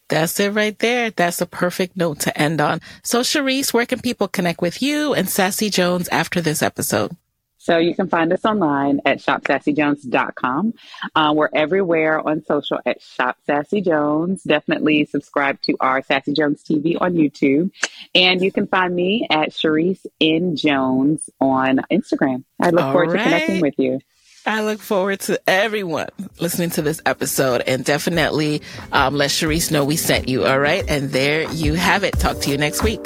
That's it right there. That's a perfect note to end on. So, Charis, where can people connect with you and Sassy Jones after this episode? So you can find us online at shopsassyjones.com. Uh, we're everywhere on social at Shop Sassy Jones. Definitely subscribe to our Sassy Jones TV on YouTube. And you can find me at Charis N. Jones on Instagram. I look All forward right. to connecting with you. I look forward to everyone listening to this episode and definitely um, let Charis know we sent you. All right. And there you have it. Talk to you next week.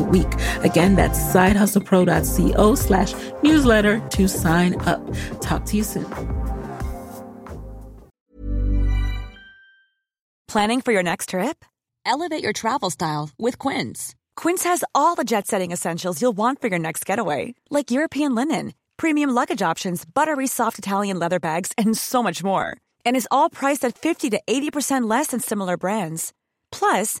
week. Again, that's sidehustlepro.co slash newsletter to sign up. Talk to you soon. Planning for your next trip? Elevate your travel style with Quince. Quince has all the jet setting essentials you'll want for your next getaway, like European linen, premium luggage options, buttery soft Italian leather bags, and so much more. And is all priced at 50 to 80% less than similar brands. Plus,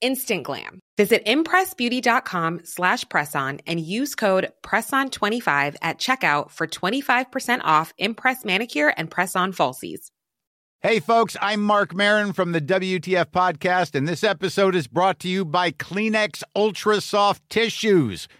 instant glam. Visit impressbeauty.com slash presson and use code PRESSON25 at checkout for 25% off Impress Manicure and Press-On Falsies. Hey folks, I'm Marc Maron from the WTF Podcast, and this episode is brought to you by Kleenex Ultra Soft Tissues